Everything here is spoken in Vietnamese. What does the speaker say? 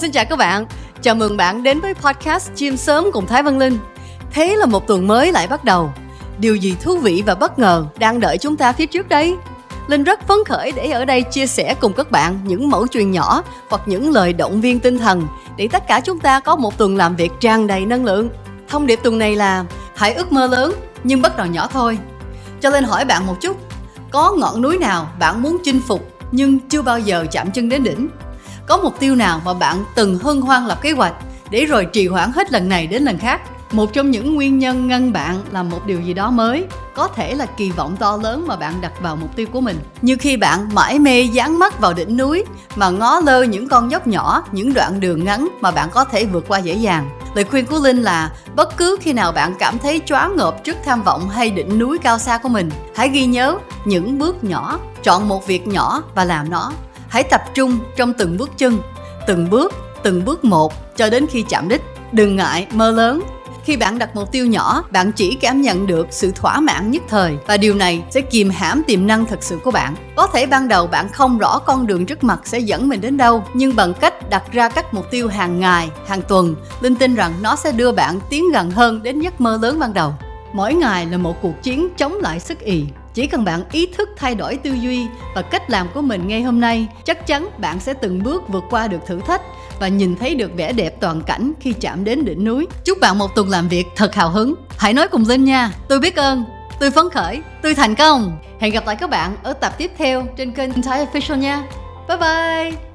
xin chào các bạn. Chào mừng bạn đến với podcast Chim sớm cùng Thái Văn Linh. Thế là một tuần mới lại bắt đầu. Điều gì thú vị và bất ngờ đang đợi chúng ta phía trước đây? Linh rất phấn khởi để ở đây chia sẻ cùng các bạn những mẫu chuyện nhỏ hoặc những lời động viên tinh thần để tất cả chúng ta có một tuần làm việc tràn đầy năng lượng. Thông điệp tuần này là hãy ước mơ lớn nhưng bắt đầu nhỏ thôi. Cho Linh hỏi bạn một chút, có ngọn núi nào bạn muốn chinh phục nhưng chưa bao giờ chạm chân đến đỉnh? Có mục tiêu nào mà bạn từng hân hoan lập kế hoạch để rồi trì hoãn hết lần này đến lần khác? Một trong những nguyên nhân ngăn bạn làm một điều gì đó mới có thể là kỳ vọng to lớn mà bạn đặt vào mục tiêu của mình. Như khi bạn mãi mê dán mắt vào đỉnh núi mà ngó lơ những con dốc nhỏ, những đoạn đường ngắn mà bạn có thể vượt qua dễ dàng. Lời khuyên của Linh là bất cứ khi nào bạn cảm thấy choáng ngợp trước tham vọng hay đỉnh núi cao xa của mình, hãy ghi nhớ những bước nhỏ, chọn một việc nhỏ và làm nó hãy tập trung trong từng bước chân, từng bước từng bước một cho đến khi chạm đích. Đừng ngại mơ lớn. Khi bạn đặt mục tiêu nhỏ, bạn chỉ cảm nhận được sự thỏa mãn nhất thời và điều này sẽ kìm hãm tiềm năng thật sự của bạn. Có thể ban đầu bạn không rõ con đường trước mặt sẽ dẫn mình đến đâu, nhưng bằng cách đặt ra các mục tiêu hàng ngày, hàng tuần, linh tin rằng nó sẽ đưa bạn tiến gần hơn đến giấc mơ lớn ban đầu. Mỗi ngày là một cuộc chiến chống lại sức ì chỉ cần bạn ý thức thay đổi tư duy và cách làm của mình ngay hôm nay, chắc chắn bạn sẽ từng bước vượt qua được thử thách và nhìn thấy được vẻ đẹp toàn cảnh khi chạm đến đỉnh núi. Chúc bạn một tuần làm việc thật hào hứng. Hãy nói cùng linh nha. Tôi biết ơn. Tôi phấn khởi. Tôi thành công. Hẹn gặp lại các bạn ở tập tiếp theo trên kênh Thai Official nha. Bye bye.